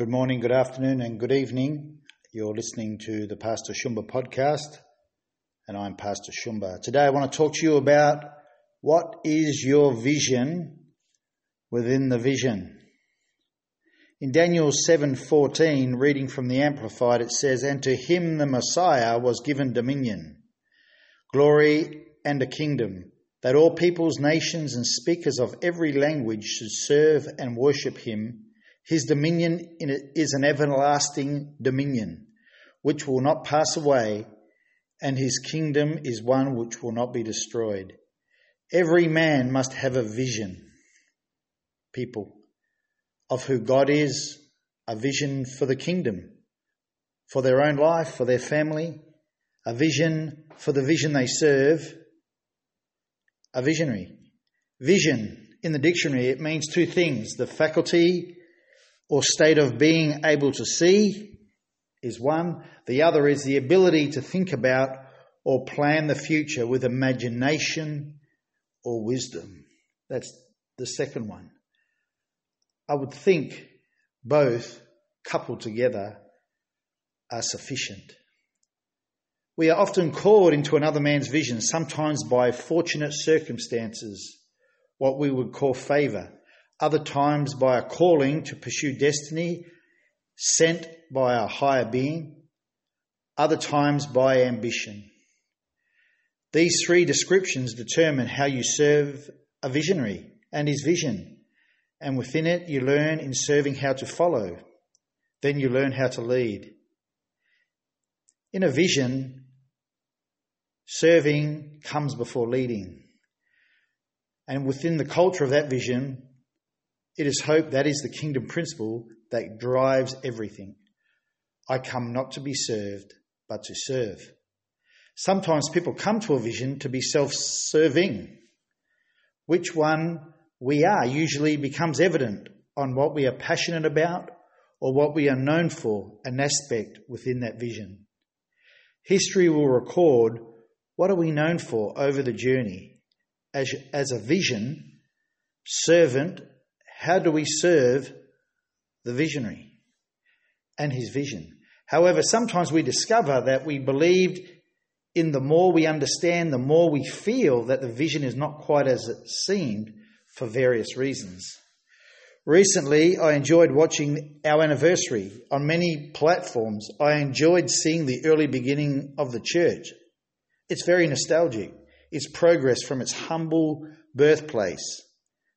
Good morning, good afternoon, and good evening. You're listening to the Pastor Shumba podcast, and I'm Pastor Shumba. Today I want to talk to you about what is your vision within the vision. In Daniel 7:14, reading from the Amplified, it says, "And to him the Messiah was given dominion, glory, and a kingdom, that all peoples, nations, and speakers of every language should serve and worship him." His dominion is an everlasting dominion which will not pass away, and his kingdom is one which will not be destroyed. Every man must have a vision, people, of who God is, a vision for the kingdom, for their own life, for their family, a vision for the vision they serve, a visionary. Vision in the dictionary, it means two things the faculty or state of being able to see is one. The other is the ability to think about or plan the future with imagination or wisdom. That's the second one. I would think both coupled together are sufficient. We are often called into another man's vision, sometimes by fortunate circumstances, what we would call favour other times by a calling to pursue destiny sent by a higher being, other times by ambition. These three descriptions determine how you serve a visionary and his vision, and within it you learn in serving how to follow. Then you learn how to lead. In a vision, serving comes before leading. And within the culture of that vision, it is hope that is the kingdom principle that drives everything. I come not to be served, but to serve. Sometimes people come to a vision to be self serving. Which one we are usually becomes evident on what we are passionate about or what we are known for, an aspect within that vision. History will record what are we known for over the journey. As, as a vision, servant, how do we serve the visionary and his vision? However, sometimes we discover that we believed in the more we understand, the more we feel that the vision is not quite as it seemed for various reasons. Recently, I enjoyed watching our anniversary on many platforms. I enjoyed seeing the early beginning of the church. It's very nostalgic. Its progress from its humble birthplace,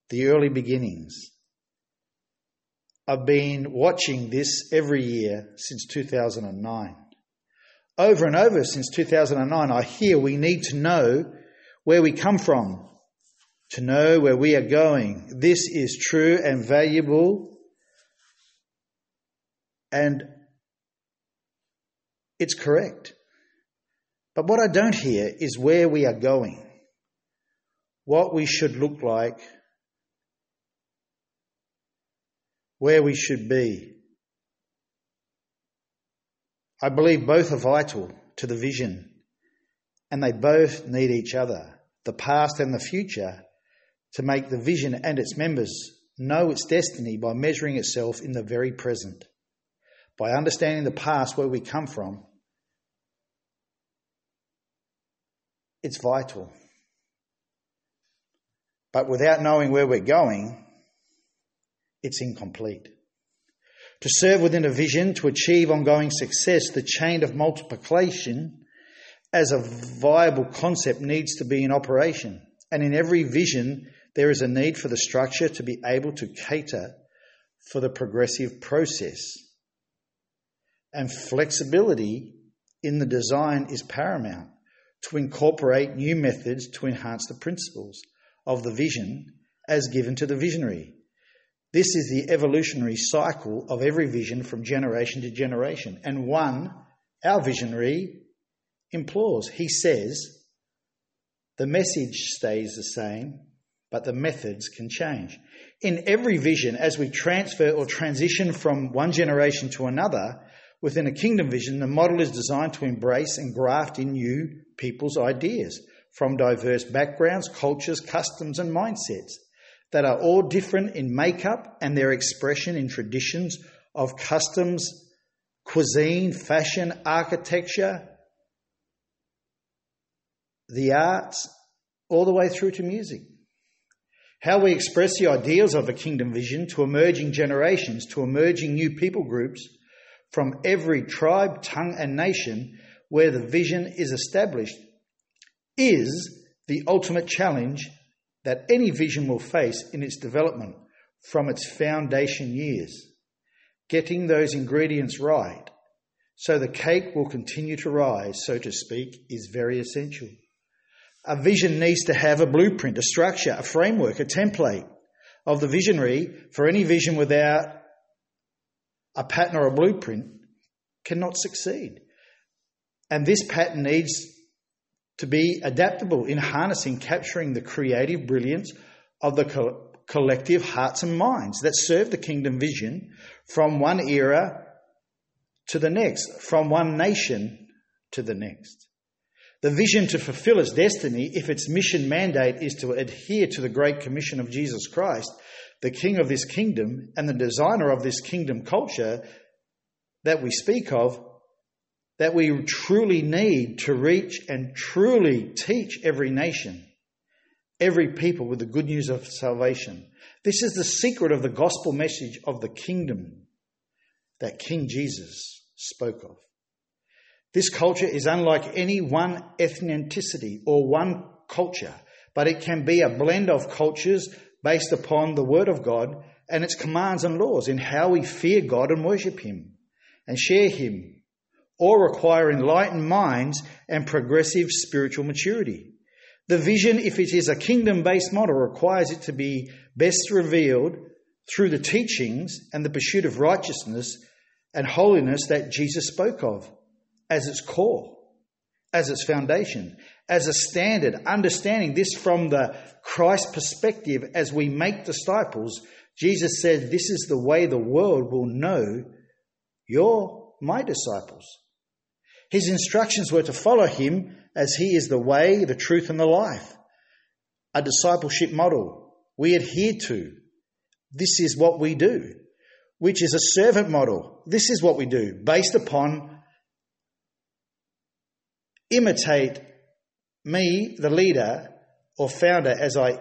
the early beginnings. I've been watching this every year since 2009. Over and over since 2009, I hear we need to know where we come from, to know where we are going. This is true and valuable, and it's correct. But what I don't hear is where we are going, what we should look like where we should be. I believe both are vital to the vision, and they both need each other, the past and the future, to make the vision and its members know its destiny by measuring itself in the very present. By understanding the past, where we come from, it's vital. But without knowing where we're going, it's incomplete. To serve within a vision, to achieve ongoing success, the chain of multiplication as a viable concept needs to be in operation. And in every vision, there is a need for the structure to be able to cater for the progressive process. And flexibility in the design is paramount to incorporate new methods to enhance the principles of the vision as given to the visionary. This is the evolutionary cycle of every vision from generation to generation. And one, our visionary, implores. He says, the message stays the same, but the methods can change. In every vision, as we transfer or transition from one generation to another, within a kingdom vision, the model is designed to embrace and graft in new people's ideas from diverse backgrounds, cultures, customs, and mindsets that are all different in makeup and their expression in traditions, of customs, cuisine, fashion, architecture, the arts, all the way through to music. How we express the ideals of a kingdom vision to emerging generations, to emerging new people groups from every tribe, tongue, and nation where the vision is established is the ultimate challenge that any vision will face in its development from its foundation years. Getting those ingredients right so the cake will continue to rise, so to speak, is very essential. A vision needs to have a blueprint, a structure, a framework, a template of the visionary. For any vision without a pattern or a blueprint cannot succeed. And this pattern needs to be adaptable in harnessing, capturing the creative brilliance of the co- collective hearts and minds that serve the kingdom vision from one era to the next, from one nation to the next. The vision to fulfill its destiny, if its mission mandate is to adhere to the Great Commission of Jesus Christ, the King of this kingdom and the designer of this kingdom culture that we speak of, that we truly need to reach and truly teach every nation, every people with the good news of salvation. This is the secret of the gospel message of the kingdom that King Jesus spoke of. This culture is unlike any one ethnicity or one culture, but it can be a blend of cultures based upon the Word of God and its commands and laws in how we fear God and worship Him and share Him, or require enlightened minds and progressive spiritual maturity. The vision, if it is a kingdom based model, requires it to be best revealed through the teachings and the pursuit of righteousness and holiness that Jesus spoke of as its core, as its foundation, as a standard, understanding this from the Christ perspective as we make disciples. Jesus said, This is the way the world will know you're my disciples. His instructions were to follow him as he is the way, the truth, and the life. A discipleship model we adhere to. This is what we do, which is a servant model. This is what we do, based upon imitate me, the leader or founder, as I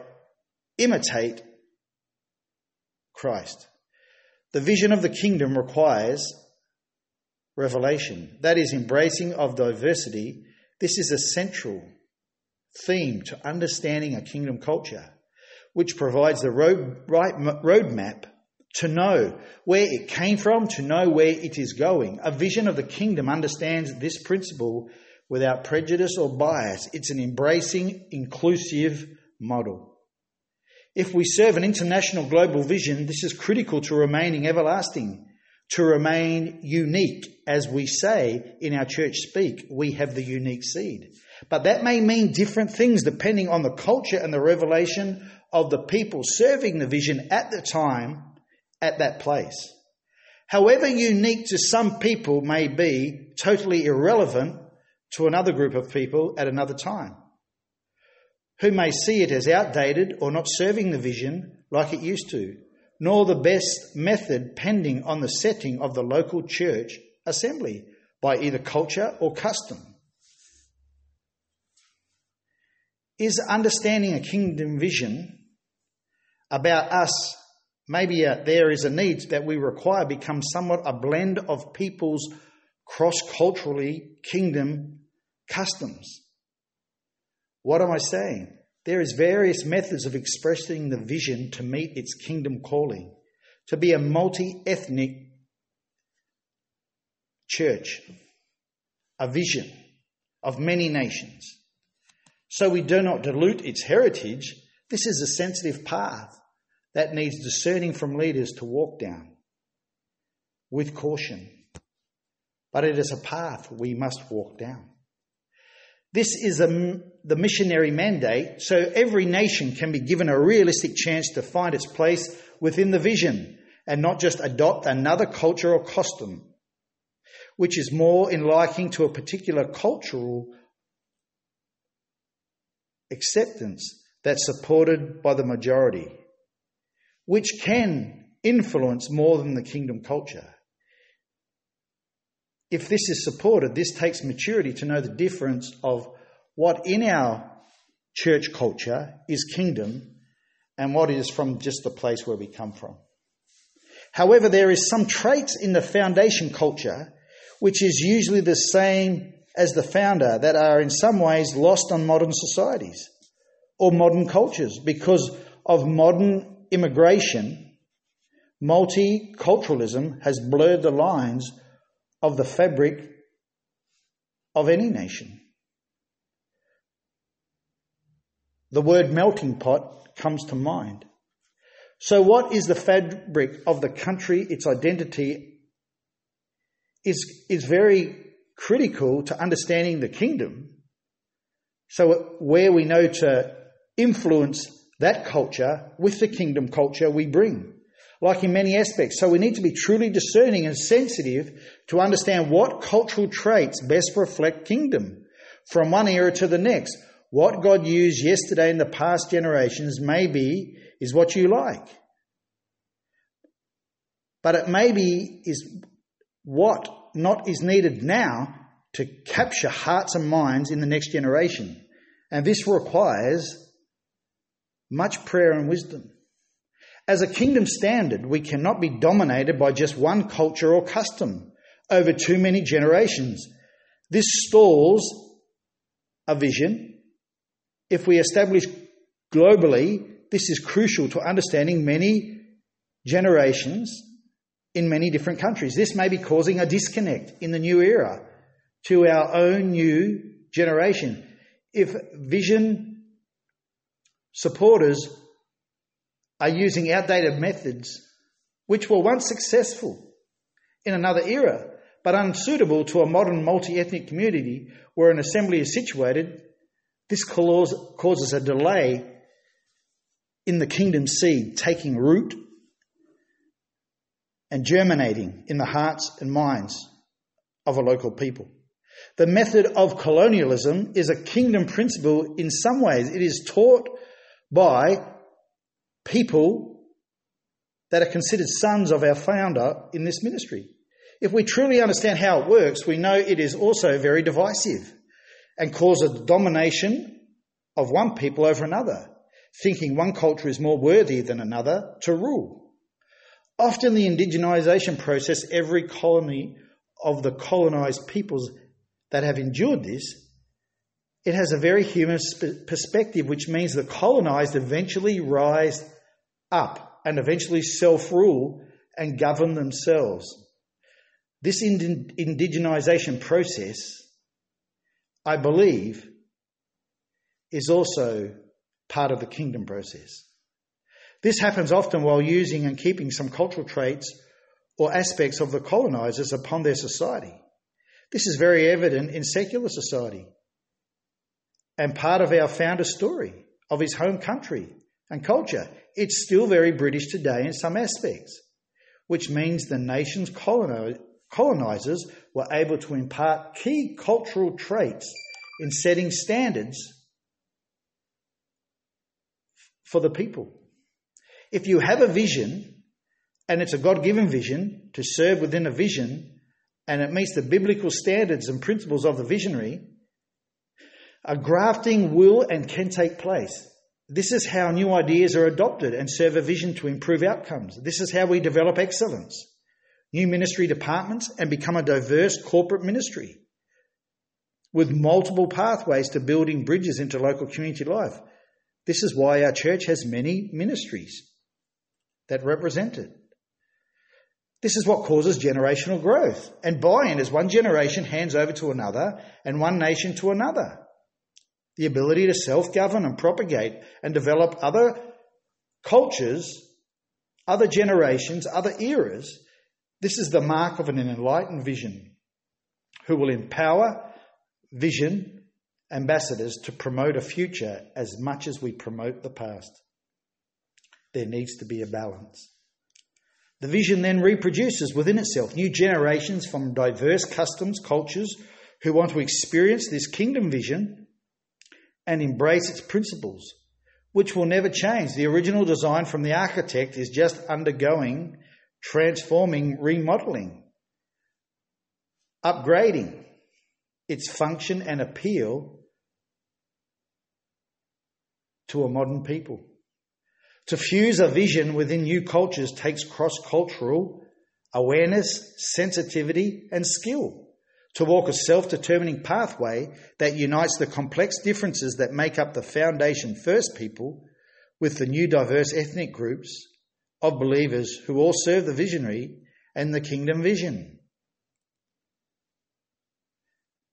imitate Christ. The vision of the kingdom requires revelation, that is, embracing of diversity. This is a central theme to understanding a kingdom culture, which provides the road, right roadmap to know where it came from, to know where it is going. A vision of the kingdom understands this principle without prejudice or bias. It's an embracing, inclusive model. If we serve an international global vision, this is critical to remaining everlasting, to remain unique. As we say in our church speak, we have the unique seed. But that may mean different things depending on the culture and the revelation of the people serving the vision at the time, at that place. However unique to some people may be, totally irrelevant to another group of people at another time, who may see it as outdated or not serving the vision like it used to, nor the best method pending on the setting of the local church assembly by either culture or custom. Is understanding a kingdom vision about us, maybe there is a need that we require, become somewhat a blend of people's cross culturally kingdom customs. What am I saying? There is various methods of expressing the vision to meet its kingdom calling, to be a multi-ethnic church, a vision of many nations. So we do not dilute its heritage. This is a sensitive path that needs discerning from leaders to walk down with caution. But it is a path we must walk down. This is a, the missionary mandate, so every nation can be given a realistic chance to find its place within the vision and not just adopt another culture or custom, which is more in liking to a particular cultural acceptance that's supported by the majority, which can influence more than the kingdom culture. If this is supported, this takes maturity to know the difference of what in our church culture is kingdom and what is from just the place where we come from. However, there is some traits in the foundation culture which is usually the same as the founder that are in some ways lost on modern societies or modern cultures because of modern immigration. Multiculturalism has blurred the lines of the fabric of any nation. The word melting pot comes to mind. So, what is the fabric of the country, its identity, is, is very critical to understanding the kingdom. So, where we know to influence that culture with the kingdom culture we bring, like in many aspects. So, we need to be truly discerning and sensitive to understand what cultural traits best reflect kingdom from one era to the next. What God used yesterday in the past generations may be is what you like. But it maybe is what not is needed now to capture hearts and minds in the next generation. And this requires much prayer and wisdom. As a kingdom standard, we cannot be dominated by just one culture or custom over too many generations. This stalls a vision. If we establish globally this is crucial to understanding many generations in many different countries. This may be causing a disconnect in the new era to our own new generation. If vision supporters are using outdated methods, which were once successful in another era, but unsuitable to a modern multi ethnic community where an assembly is situated, this causes a delay in the kingdom seed taking root and germinating in the hearts and minds of a local people. The method of colonialism is a kingdom principle in some ways. It is taught by people that are considered sons of our founder in this ministry. If we truly understand how it works, we know it is also very divisive and causes domination of one people over another thinking one culture is more worthy than another to rule. Often, the indigenization process, every colony of the colonized peoples that have endured this, it has a very human perspective, which means the colonized eventually rise up and eventually self rule and govern themselves. This indigenization process, I believe, is also part of the kingdom process. This happens often while using and keeping some cultural traits or aspects of the colonizers upon their society. This is very evident in secular society and part of our founder's story of his home country and culture. It's still very British today in some aspects, which means the nation's colonizers were able to impart key cultural traits in setting standards for the people. If you have a vision, and it's a God given vision to serve within a vision, and it meets the biblical standards and principles of the visionary, a grafting will and can take place. This is how new ideas are adopted and serve a vision to improve outcomes. This is how we develop excellence, new ministry departments, and become a diverse corporate ministry with multiple pathways to building bridges into local community life. This is why our church has many ministries that represent it. This is what causes generational growth and buy in as one generation hands over to another and one nation to another. The ability to self govern and propagate and develop other cultures, other generations, other eras. This is the mark of an enlightened vision who will empower vision ambassadors to promote a future as much as we promote the past. There needs to be a balance. The vision then reproduces within itself new generations from diverse customs, cultures who want to experience this kingdom vision and embrace its principles, which will never change. The original design from the architect is just undergoing transforming remodeling. upgrading its function and appeal to a modern people. To fuse a vision within new cultures takes cross cultural awareness, sensitivity, and skill. To walk a self determining pathway that unites the complex differences that make up the foundation First People with the new diverse ethnic groups of believers who all serve the visionary and the kingdom vision.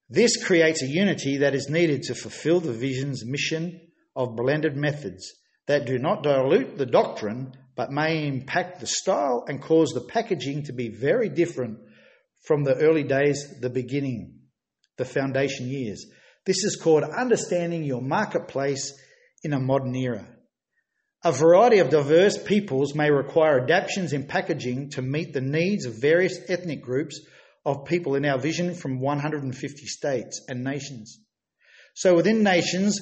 This creates a unity that is needed to fulfill the vision's mission of blended methods that do not dilute the doctrine but may impact the style and cause the packaging to be very different from the early days, the beginning, the foundation years. This is called understanding your marketplace in a modern era. A variety of diverse peoples may require adaptations in packaging to meet the needs of various ethnic groups of people in our vision from 150 states and nations. So within nations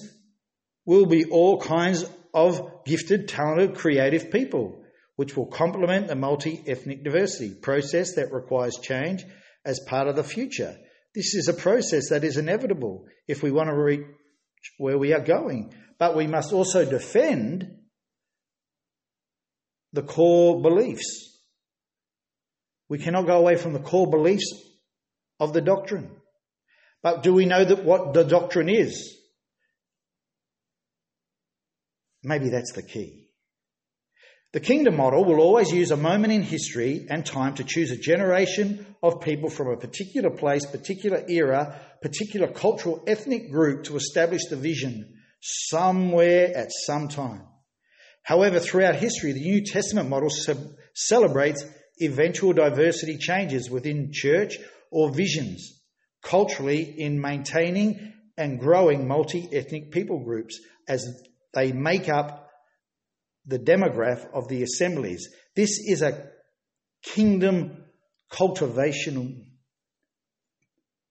will be all kinds of gifted, talented, creative people, which will complement the multi ethnic diversity process that requires change as part of the future. This is a process that is inevitable if we want to reach where we are going. But we must also defend the core beliefs. We cannot go away from the core beliefs of the doctrine. But do we know that what the doctrine is? Maybe that's the key. The kingdom model will always use a moment in history and time to choose a generation of people from a particular place, particular era, particular cultural ethnic group to establish the vision somewhere at some time. However, throughout history, the New Testament model celebrates eventual diversity changes within church or visions, culturally in maintaining and growing multi ethnic people groups as they make up the demograph of the assemblies. This is a kingdom cultivation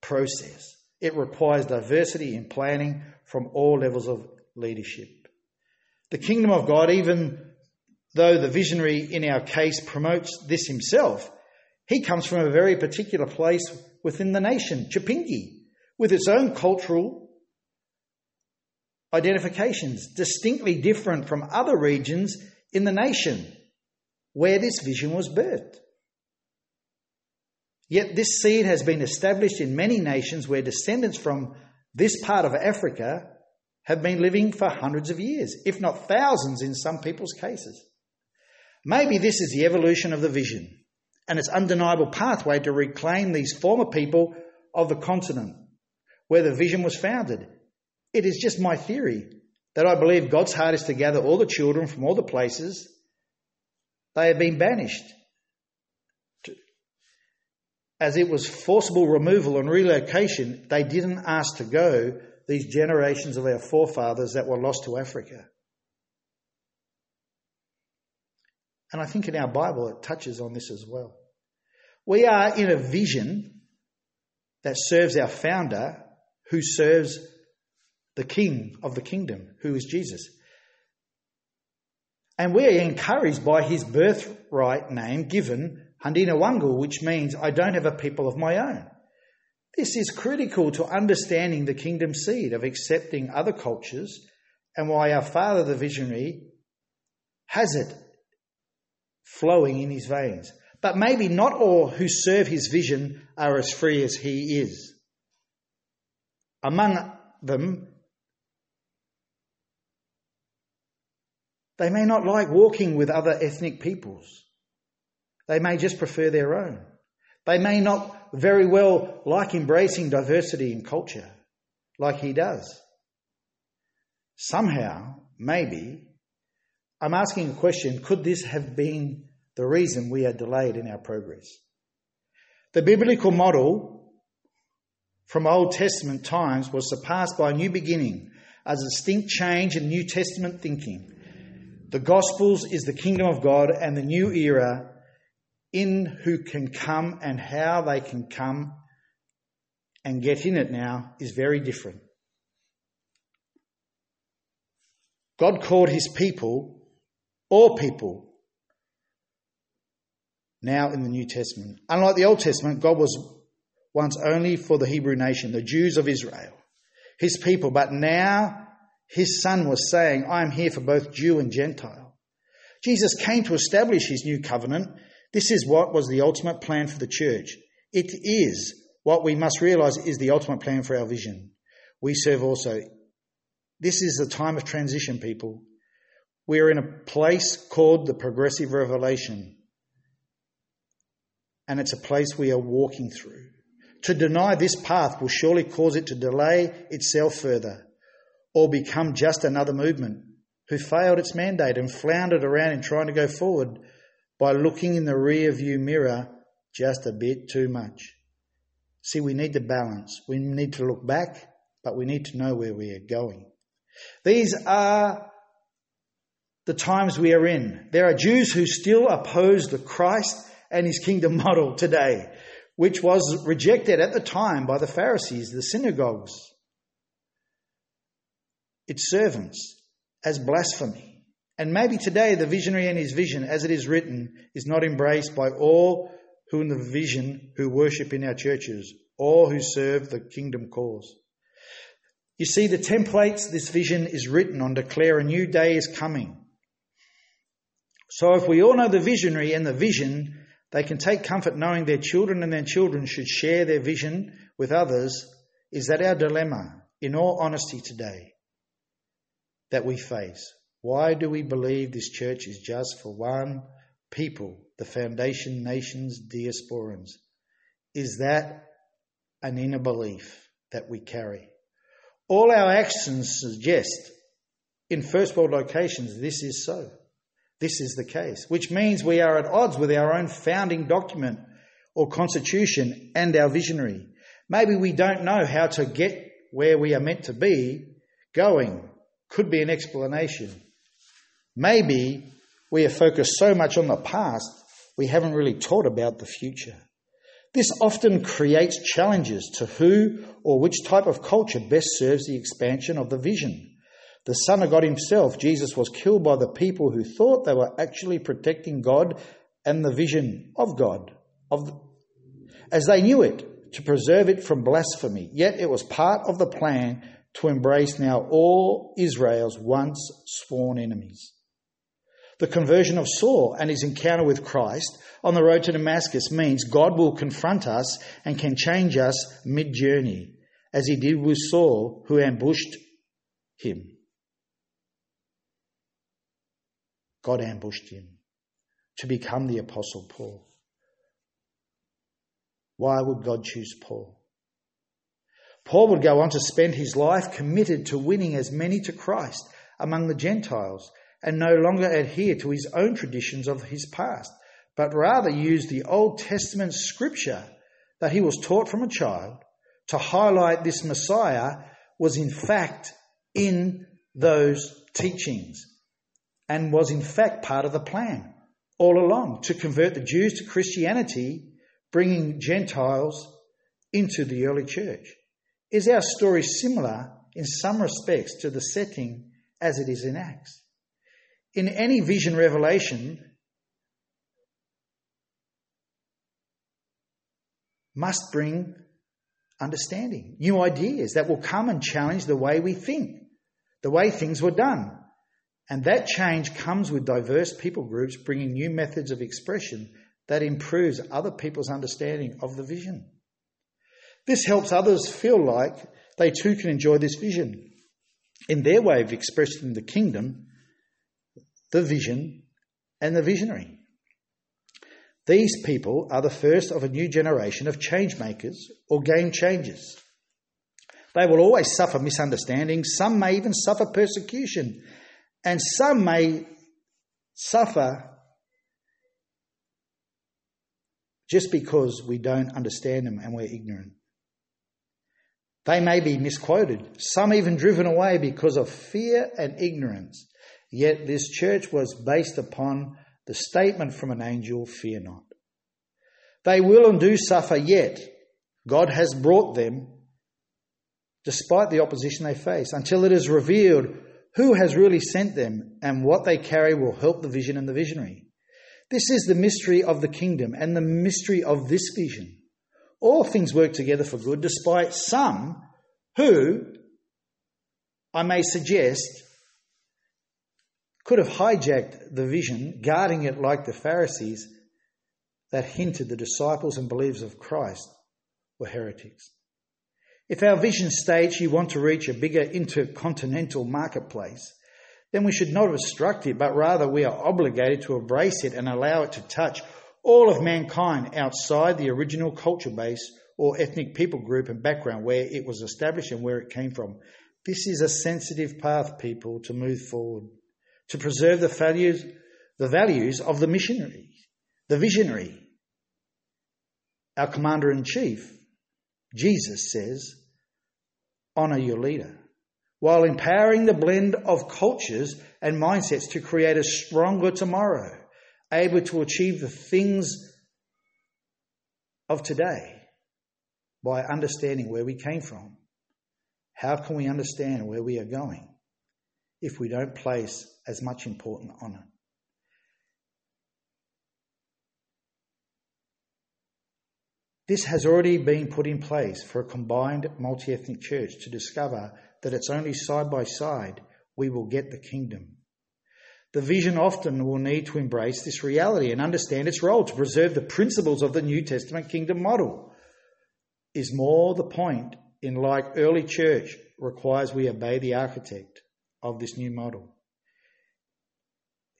process. It requires diversity in planning from all levels of leadership. The kingdom of God, even though the visionary in our case promotes this himself, he comes from a very particular place within the nation, Chipinge, with its own cultural identifications, distinctly different from other regions in the nation where this vision was birthed. Yet this seed has been established in many nations where descendants from this part of Africa have been living for hundreds of years, if not thousands in some people's cases. Maybe this is the evolution of the vision and its undeniable pathway to reclaim these former people of the continent where the vision was founded. It is just my theory that I believe God's heart is to gather all the children from all the places they have been banished. As it was forcible removal and relocation, they didn't ask to go, these generations of our forefathers that were lost to Africa. And I think in our Bible it touches on this as well. We are in a vision that serves our founder who serves the king of the kingdom, who is Jesus. And we are encouraged by his birthright name given, Handina Wangu, which means I don't have a people of my own. This is critical to understanding the kingdom seed of accepting other cultures and why our Father, the visionary, has it flowing in his veins. But maybe not all who serve his vision are as free as he is. Among them, they may not like walking with other ethnic peoples. They may just prefer their own. They may not very well like embracing diversity in culture, like he does. Somehow, maybe, I'm asking a question could this have been the reason we are delayed in our progress? The biblical model from Old Testament times was surpassed by a new beginning, a distinct change in New Testament thinking. The Gospels is the kingdom of God and the new era in who can come and how they can come and get in it now is very different. God called his people, all people, now in the New Testament. Unlike the Old Testament, God was once only for the Hebrew nation, the Jews of Israel, his people, but now his son was saying, I am here for both Jew and Gentile. Jesus came to establish his new covenant. This is what was the ultimate plan for the church. It is what we must realize is the ultimate plan for our vision. We serve also. This is the time of transition, people. We are in a place called the progressive revelation. And it's a place we are walking through. To deny this path will surely cause it to delay itself further or become just another movement who failed its mandate and floundered around in trying to go forward by looking in the rear view mirror just a bit too much. See, we need to balance. We need to look back, but we need to know where we are going. These are the times we are in. There are Jews who still oppose the Christ and his kingdom model today, which was rejected at the time by the Pharisees, the synagogues, its servants, as blasphemy. And maybe today the visionary and his vision, as it is written, is not embraced by all who in the vision who worship in our churches, all who serve the kingdom cause. You see, the templates this vision is written on declare a new day is coming. So if we all know the visionary and the vision, they can take comfort knowing their children and their children should share their vision with others. Is that our dilemma, in all honesty, today that we face? Why do we believe this church is just for one people, the foundation nations, diasporans? Is that an inner belief that we carry? All our actions suggest in first world locations this is so. This is the case, which means we are at odds with our own founding document or constitution and our visionary. Maybe we don't know how to get where we are meant to be going. Could be an explanation. Maybe we have focused so much on the past, we haven't really taught about the future. This often creates challenges to who or which type of culture best serves the expansion of the vision. The Son of God Himself, Jesus, was killed by the people who thought they were actually protecting God and the vision of God, of the, as they knew it, to preserve it from blasphemy. Yet it was part of the plan to embrace now all Israel's once sworn enemies. The conversion of Saul and his encounter with Christ on the road to Damascus means God will confront us and can change us mid journey, as he did with Saul, who ambushed him. God ambushed him to become the Apostle Paul. Why would God choose Paul? Paul would go on to spend his life committed to winning as many to Christ among the Gentiles and no longer adhere to his own traditions of his past, but rather use the Old Testament scripture that he was taught from a child to highlight this Messiah was in fact in those teachings and was in fact part of the plan all along to convert the Jews to Christianity, bringing Gentiles into the early church. Is our story similar in some respects to the setting as it is in Acts? In any vision revelation, must bring understanding, new ideas that will come and challenge the way we think, the way things were done. And that change comes with diverse people groups bringing new methods of expression that improves other people's understanding of the vision. This helps others feel like they too can enjoy this vision in their way of expressing the kingdom, the vision, and the visionary. These people are the first of a new generation of change makers or game changers. They will always suffer misunderstandings, some may even suffer persecution and some may suffer just because we don't understand them and we're ignorant. They may be misquoted, some even driven away because of fear and ignorance. Yet this church was based upon the statement from an angel, Fear not. They will and do suffer, yet God has brought them, despite the opposition they face, until it is revealed who has really sent them and what they carry will help the vision and the visionary. This is the mystery of the kingdom and the mystery of this vision. All things work together for good, despite some who, I may suggest, could have hijacked the vision, guarding it like the Pharisees that hinted the disciples and believers of Christ were heretics. If our vision states you want to reach a bigger intercontinental marketplace, then we should not obstruct it, but rather we are obligated to embrace it and allow it to touch all of mankind outside the original culture base or ethnic people group and background where it was established and where it came from. This is a sensitive path, people, to move forward, to preserve the values, the values of the missionary, the visionary. Our commander in chief, Jesus says, honour your leader, while empowering the blend of cultures and mindsets to create a stronger tomorrow, able to achieve the things of today by understanding where we came from. How can we understand where we are going if we don't place as much importance on it? This has already been put in place for a combined multi ethnic church to discover that it's only side by side we will get the kingdom. The vision often will need to embrace this reality and understand its role to preserve the principles of the New Testament kingdom model. Is more the point in like early church requires we obey the architect of this new model.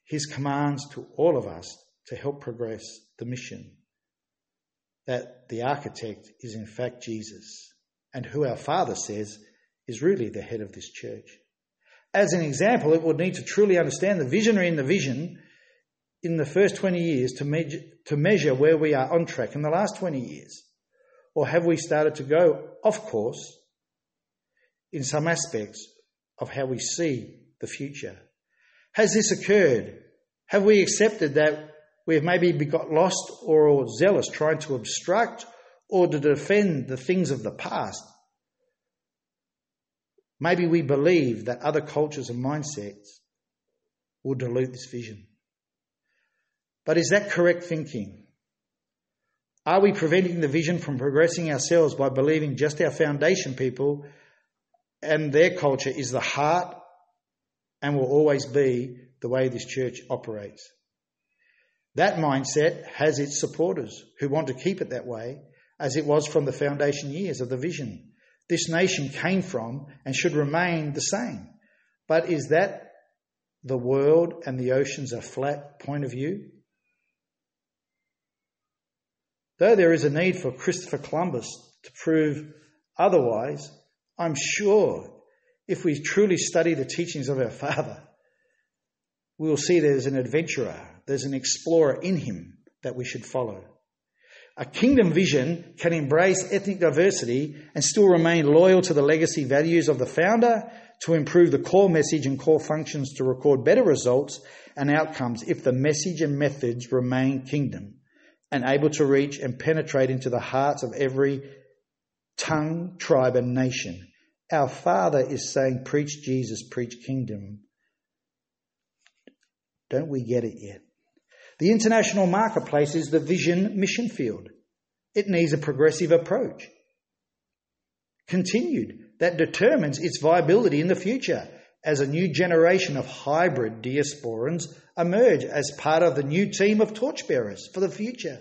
His commands to all of us to help progress the mission that the architect is in fact Jesus, and who our Father says is really the head of this church. As an example, it would need to truly understand the visionary in the vision in the first 20 years to measure, to measure where we are on track in the last 20 years. Or have we started to go off course in some aspects of how we see the future? Has this occurred? Have we accepted that we have maybe got lost or zealous trying to obstruct or to defend the things of the past. Maybe we believe that other cultures and mindsets will dilute this vision. But is that correct thinking? Are we preventing the vision from progressing ourselves by believing just our foundation people and their culture is the heart and will always be the way this church operates? That mindset has its supporters who want to keep it that way, as it was from the foundation years of the vision. This nation came from and should remain the same. But is that the world and the oceans a flat point of view? Though there is a need for Christopher Columbus to prove otherwise, I'm sure if we truly study the teachings of our Father, we will see there's an adventurer there's an explorer in him that we should follow. A kingdom vision can embrace ethnic diversity and still remain loyal to the legacy values of the founder to improve the core message and core functions to record better results and outcomes if the message and methods remain kingdom and able to reach and penetrate into the hearts of every tongue, tribe, and nation. Our Father is saying, Preach Jesus, preach kingdom. Don't we get it yet? The international marketplace is the vision mission field. It needs a progressive approach. Continued, that determines its viability in the future as a new generation of hybrid diasporans emerge as part of the new team of torchbearers for the future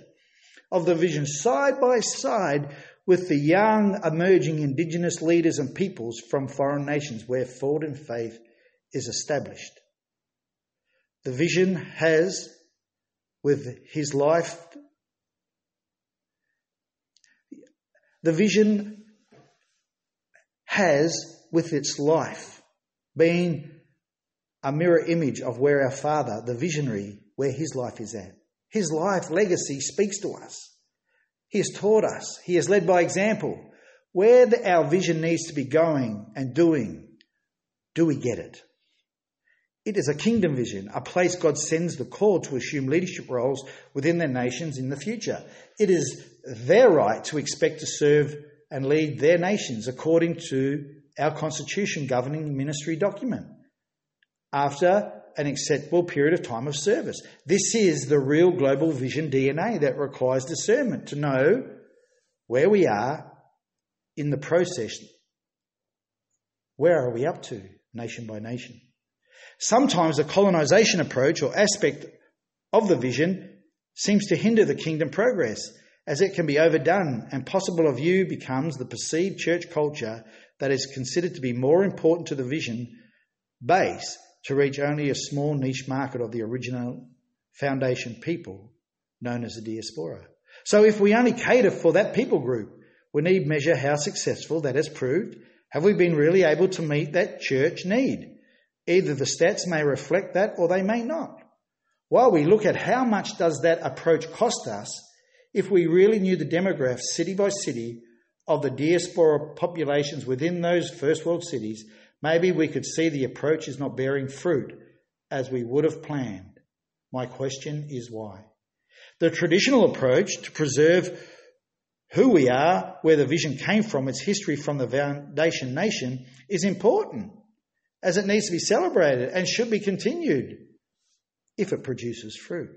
of the vision side by side with the young emerging indigenous leaders and peoples from foreign nations where forward in faith is established. The vision has with his life. The vision has, with its life, been a mirror image of where our Father, the visionary, where his life is at. His life legacy speaks to us. He has taught us. He has led by example. Where the, our vision needs to be going and doing, do we get it? It is a kingdom vision, a place God sends the called to assume leadership roles within their nations in the future. It is their right to expect to serve and lead their nations according to our constitution governing ministry document after an acceptable period of time of service. This is the real global vision DNA that requires discernment to know where we are in the process. Where are we up to, nation by nation? Sometimes the colonization approach or aspect of the vision seems to hinder the kingdom progress as it can be overdone and possible of view becomes the perceived church culture that is considered to be more important to the vision base to reach only a small niche market of the original foundation people known as the diaspora. So if we only cater for that people group, we need measure how successful that has proved. Have we been really able to meet that church need? Either the stats may reflect that or they may not. While we look at how much does that approach cost us, if we really knew the demographics city by city of the diaspora populations within those first world cities, maybe we could see the approach is not bearing fruit as we would have planned. My question is why? The traditional approach to preserve who we are, where the vision came from, its history from the foundation nation, is important as it needs to be celebrated and should be continued if it produces fruit.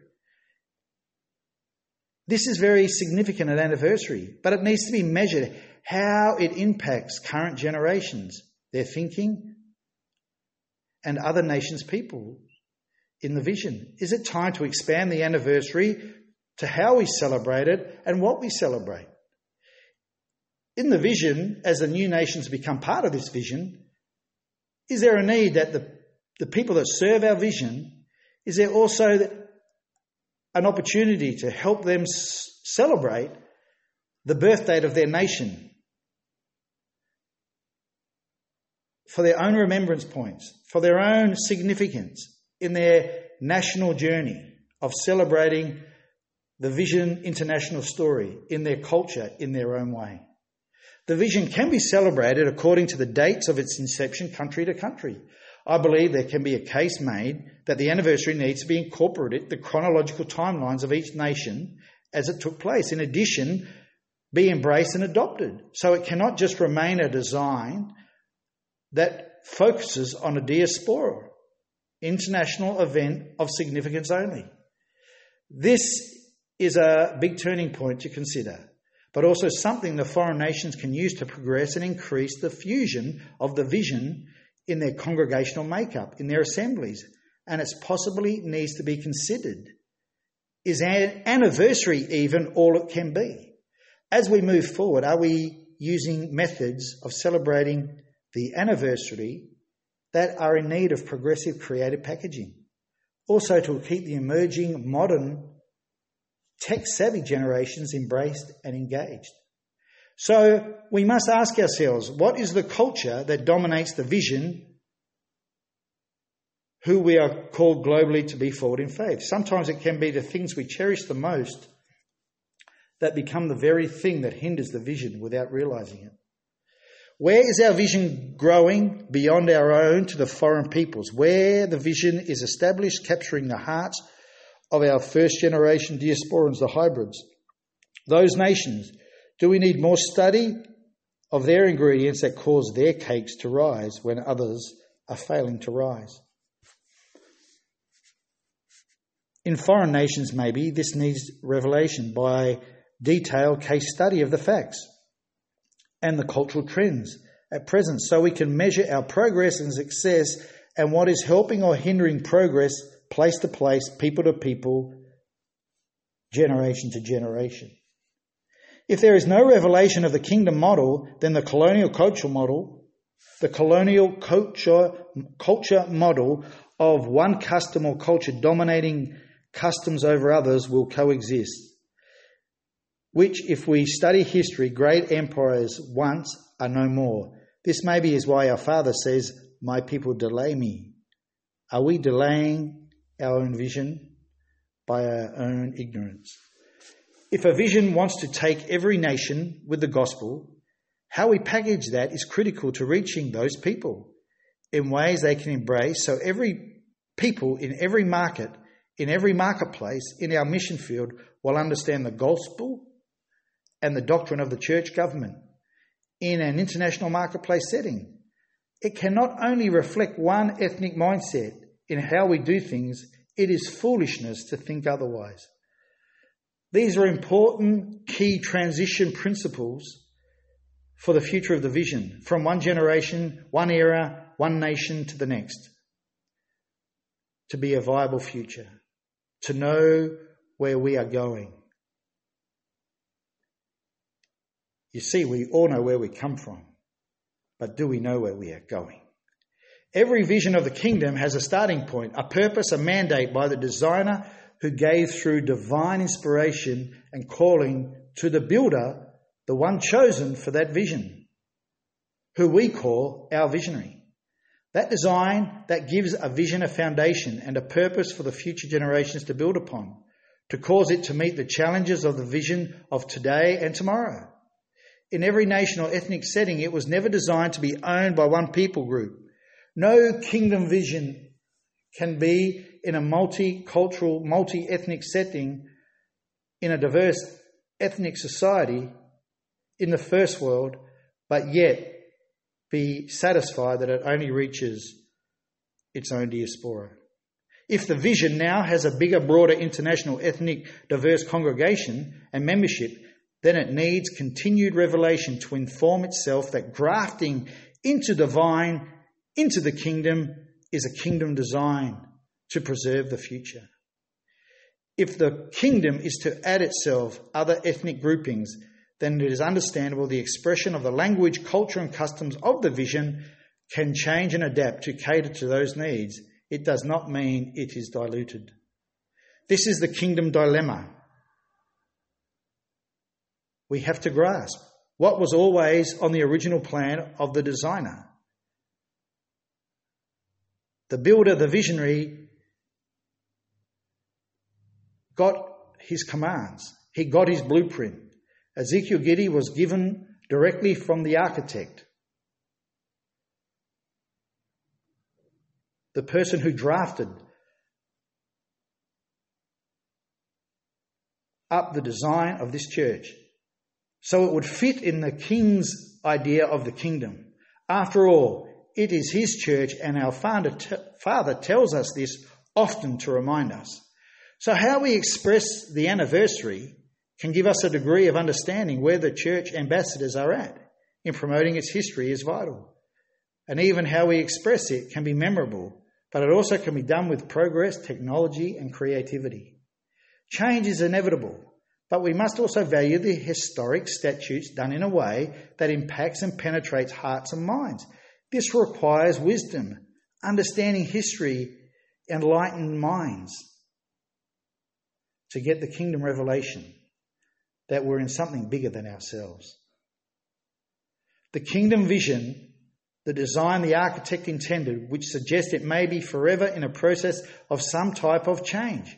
This is very significant at anniversary, but it needs to be measured how it impacts current generations, their thinking, and other nations' people in the vision. Is it time to expand the anniversary to how we celebrate it and what we celebrate? In the vision, as the new nations become part of this vision, is there a need that the, the people that serve our vision, is there also an opportunity to help them s- celebrate the birth date of their nation for their own remembrance points, for their own significance in their national journey of celebrating the Vision International story in their culture in their own way. The vision can be celebrated according to the dates of its inception, country to country. I believe there can be a case made that the anniversary needs to be incorporated the chronological timelines of each nation as it took place. In addition, be embraced and adopted. So it cannot just remain a design that focuses on a diaspora, international event of significance only. This is a big turning point to consider but also something the foreign nations can use to progress and increase the fusion of the vision in their congregational makeup, in their assemblies. And it possibly needs to be considered. Is an anniversary even all it can be? As we move forward, are we using methods of celebrating the anniversary that are in need of progressive creative packaging? Also, to keep the emerging modern tech savvy generations embraced and engaged. So we must ask ourselves what is the culture that dominates the vision who we are called globally to be forward in faith? Sometimes it can be the things we cherish the most that become the very thing that hinders the vision without realizing it. Where is our vision growing beyond our own to the foreign peoples? Where the vision is established, capturing the hearts of our first generation diasporans, the hybrids. Those nations, do we need more study of their ingredients that cause their cakes to rise when others are failing to rise? In foreign nations, maybe, this needs revelation by detailed case study of the facts and the cultural trends at present so we can measure our progress and success and what is helping or hindering progress place to place, people to people, generation to generation. If there is no revelation of the kingdom model, then the colonial culture model, the colonial culture, culture model of one custom or culture dominating customs over others will coexist. Which, if we study history, great empires once are no more. This maybe is why our Father says, My people delay me. Are we delaying our own vision by our own ignorance. If a vision wants to take every nation with the gospel, how we package that is critical to reaching those people in ways they can embrace so every people in every market, in every marketplace, in our mission field will understand the gospel and the doctrine of the church government in an international marketplace setting. It can not only reflect one ethnic mindset, in how we do things, it is foolishness to think otherwise. These are important key transition principles for the future of the vision from one generation, one era, one nation to the next. To be a viable future, to know where we are going. You see, we all know where we come from, but do we know where we are going? Every vision of the kingdom has a starting point, a purpose, a mandate by the designer who gave through divine inspiration and calling to the builder, the one chosen for that vision, who we call our visionary. That design that gives a vision a foundation and a purpose for the future generations to build upon, to cause it to meet the challenges of the vision of today and tomorrow. In every nation or ethnic setting, it was never designed to be owned by one people group. No kingdom vision can be in a multicultural, multi ethnic setting, in a diverse ethnic society in the first world, but yet be satisfied that it only reaches its own diaspora. If the vision now has a bigger, broader international ethnic diverse congregation and membership, then it needs continued revelation to inform itself that grafting into the vine, into the kingdom, is a kingdom design to preserve the future. If the kingdom is to add itself other ethnic groupings, then it is understandable the expression of the language, culture, and customs of the vision can change and adapt to cater to those needs. It does not mean it is diluted. This is the kingdom dilemma. We have to grasp what was always on the original plan of the designer. The builder, the visionary, got his commands. He got his blueprint. Ezekiel Giddy was given directly from the architect. The person who drafted up the design of this church so it would fit in the king's idea of the kingdom. After all, it is his church, and our father, father tells us this often to remind us. So, how we express the anniversary can give us a degree of understanding where the church ambassadors are at in promoting its history is vital. And even how we express it can be memorable, but it also can be done with progress, technology, and creativity. Change is inevitable, but we must also value the historic statutes done in a way that impacts and penetrates hearts and minds. This requires wisdom, understanding history, enlightened minds to get the kingdom revelation that we're in something bigger than ourselves. The kingdom vision, the design the architect intended, which suggests it may be forever in a process of some type of change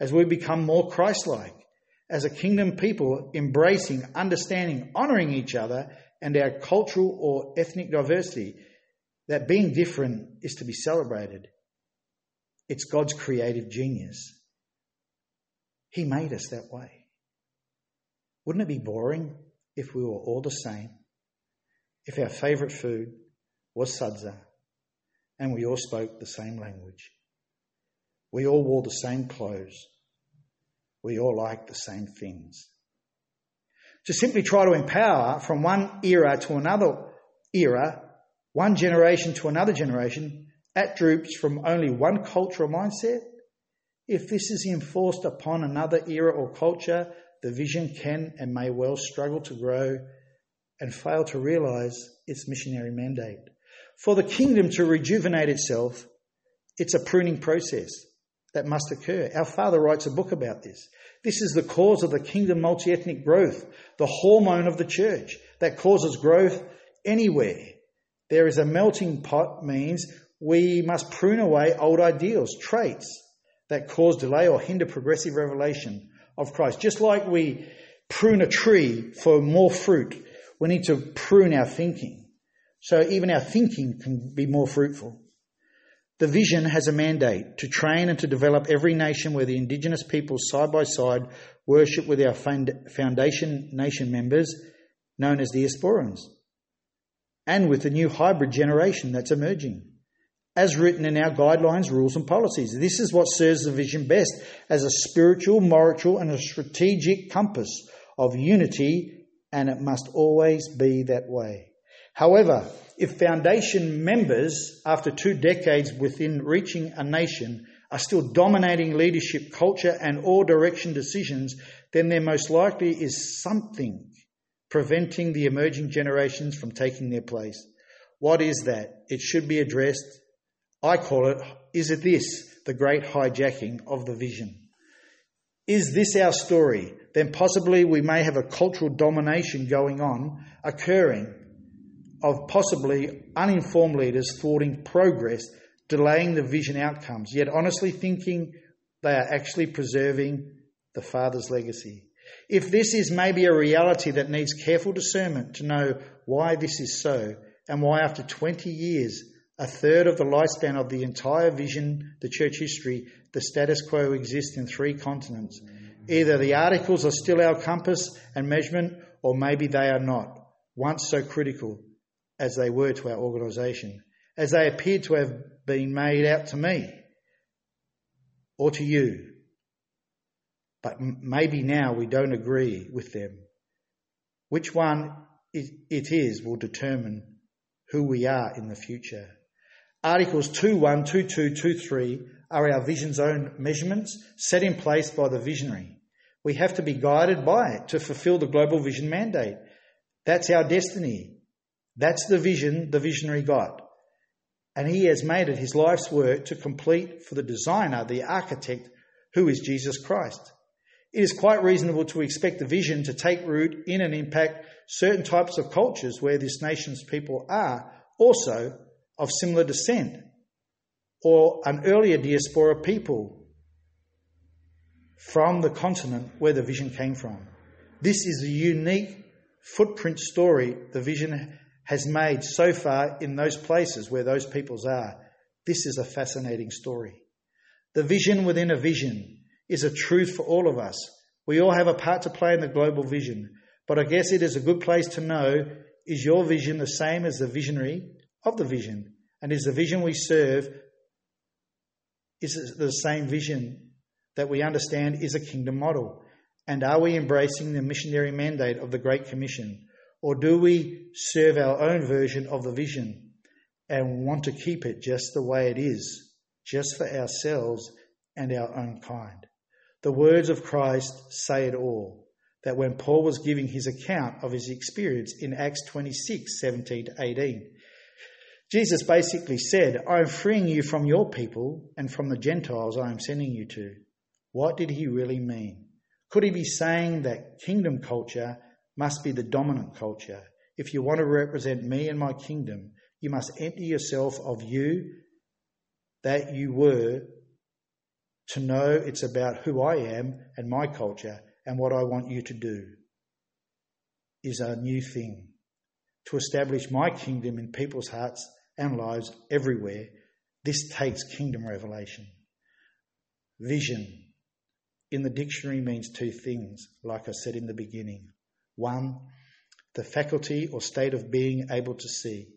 as we become more Christ like, as a kingdom people embracing, understanding, honouring each other and our cultural or ethnic diversity, that being different is to be celebrated. It's God's creative genius. He made us that way. Wouldn't it be boring if we were all the same? If our favourite food was sadza and we all spoke the same language? We all wore the same clothes. We all liked the same things. To simply try to empower from one era to another era, one generation to another generation, at droops from only one cultural mindset, if this is enforced upon another era or culture, the vision can and may well struggle to grow and fail to realize its missionary mandate. For the kingdom to rejuvenate itself, it's a pruning process that must occur. Our Father writes a book about this. This is the cause of the kingdom multi ethnic growth, the hormone of the church that causes growth anywhere. There is a melting pot, means we must prune away old ideals, traits that cause delay or hinder progressive revelation of Christ. Just like we prune a tree for more fruit, we need to prune our thinking. So even our thinking can be more fruitful. The vision has a mandate to train and to develop every nation where the indigenous peoples side by side worship with our foundation nation members known as the Diasporans and with the new hybrid generation that's emerging. as written in our guidelines, rules, and policies. This is what serves the vision best as a spiritual, moral, and a strategic compass of unity, and it must always be that way. However, if foundation members, after two decades within reaching a nation, are still dominating leadership, culture, and all direction decisions, then there most likely is something preventing the emerging generations from taking their place. What is that? It should be addressed. I call it, is it this, the great hijacking of the vision? Is this our story? Then possibly we may have a cultural domination going on, occurring, of possibly uninformed leaders thwarting progress delaying the vision outcomes, yet honestly thinking they are actually preserving the Father's legacy. If this is maybe a reality that needs careful discernment to know why this is so, and why after 20 years, a third of the lifespan of the entire vision, the church history, the status quo exists in three continents. Either the articles are still our compass and measurement, or maybe they are not, once so critical as they were to our organisation, as they appear to have been made out to me or to you. But maybe now we don't agree with them. Which one it is will determine who we are in the future. Articles 21, 22, 23 are our vision's own measurements set in place by the visionary. We have to be guided by it to fulfill the global vision mandate. That's our destiny. That's the vision the visionary got and he has made it his life's work to complete for the designer, the architect, who is Jesus Christ. It is quite reasonable to expect the vision to take root in and impact certain types of cultures where this nation's people are also of similar descent, or an earlier diaspora people from the continent where the vision came from. This is a unique footprint story the vision has made so far in those places where those peoples are. This is a fascinating story. The vision within a vision is a truth for all of us. We all have a part to play in the global vision, but I guess it is a good place to know is your vision the same as the visionary of the vision? And is the vision we serve is it the same vision that we understand is a kingdom model? And are we embracing the missionary mandate of the Great Commission? Or do we serve our own version of the vision and want to keep it just the way it is, just for ourselves and our own kind? The words of Christ say it all. That when Paul was giving his account of his experience in Acts 26 17 to 18, Jesus basically said, I am freeing you from your people and from the Gentiles I am sending you to. What did he really mean? Could he be saying that kingdom culture must be the dominant culture. If you want to represent me and my kingdom, you must empty yourself of you that you were to know it's about who I am and my culture and what I want you to do is a new thing. To establish my kingdom in people's hearts and lives everywhere, this takes kingdom revelation. Vision in the dictionary means two things, like I said in the beginning one, the faculty or state of being able to see.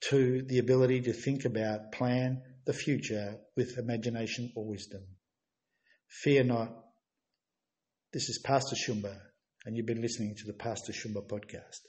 Two, the ability to think about, plan the future with imagination or wisdom. Fear not. This is Pastor Shumba, and you've been listening to the Pastor Shumba podcast.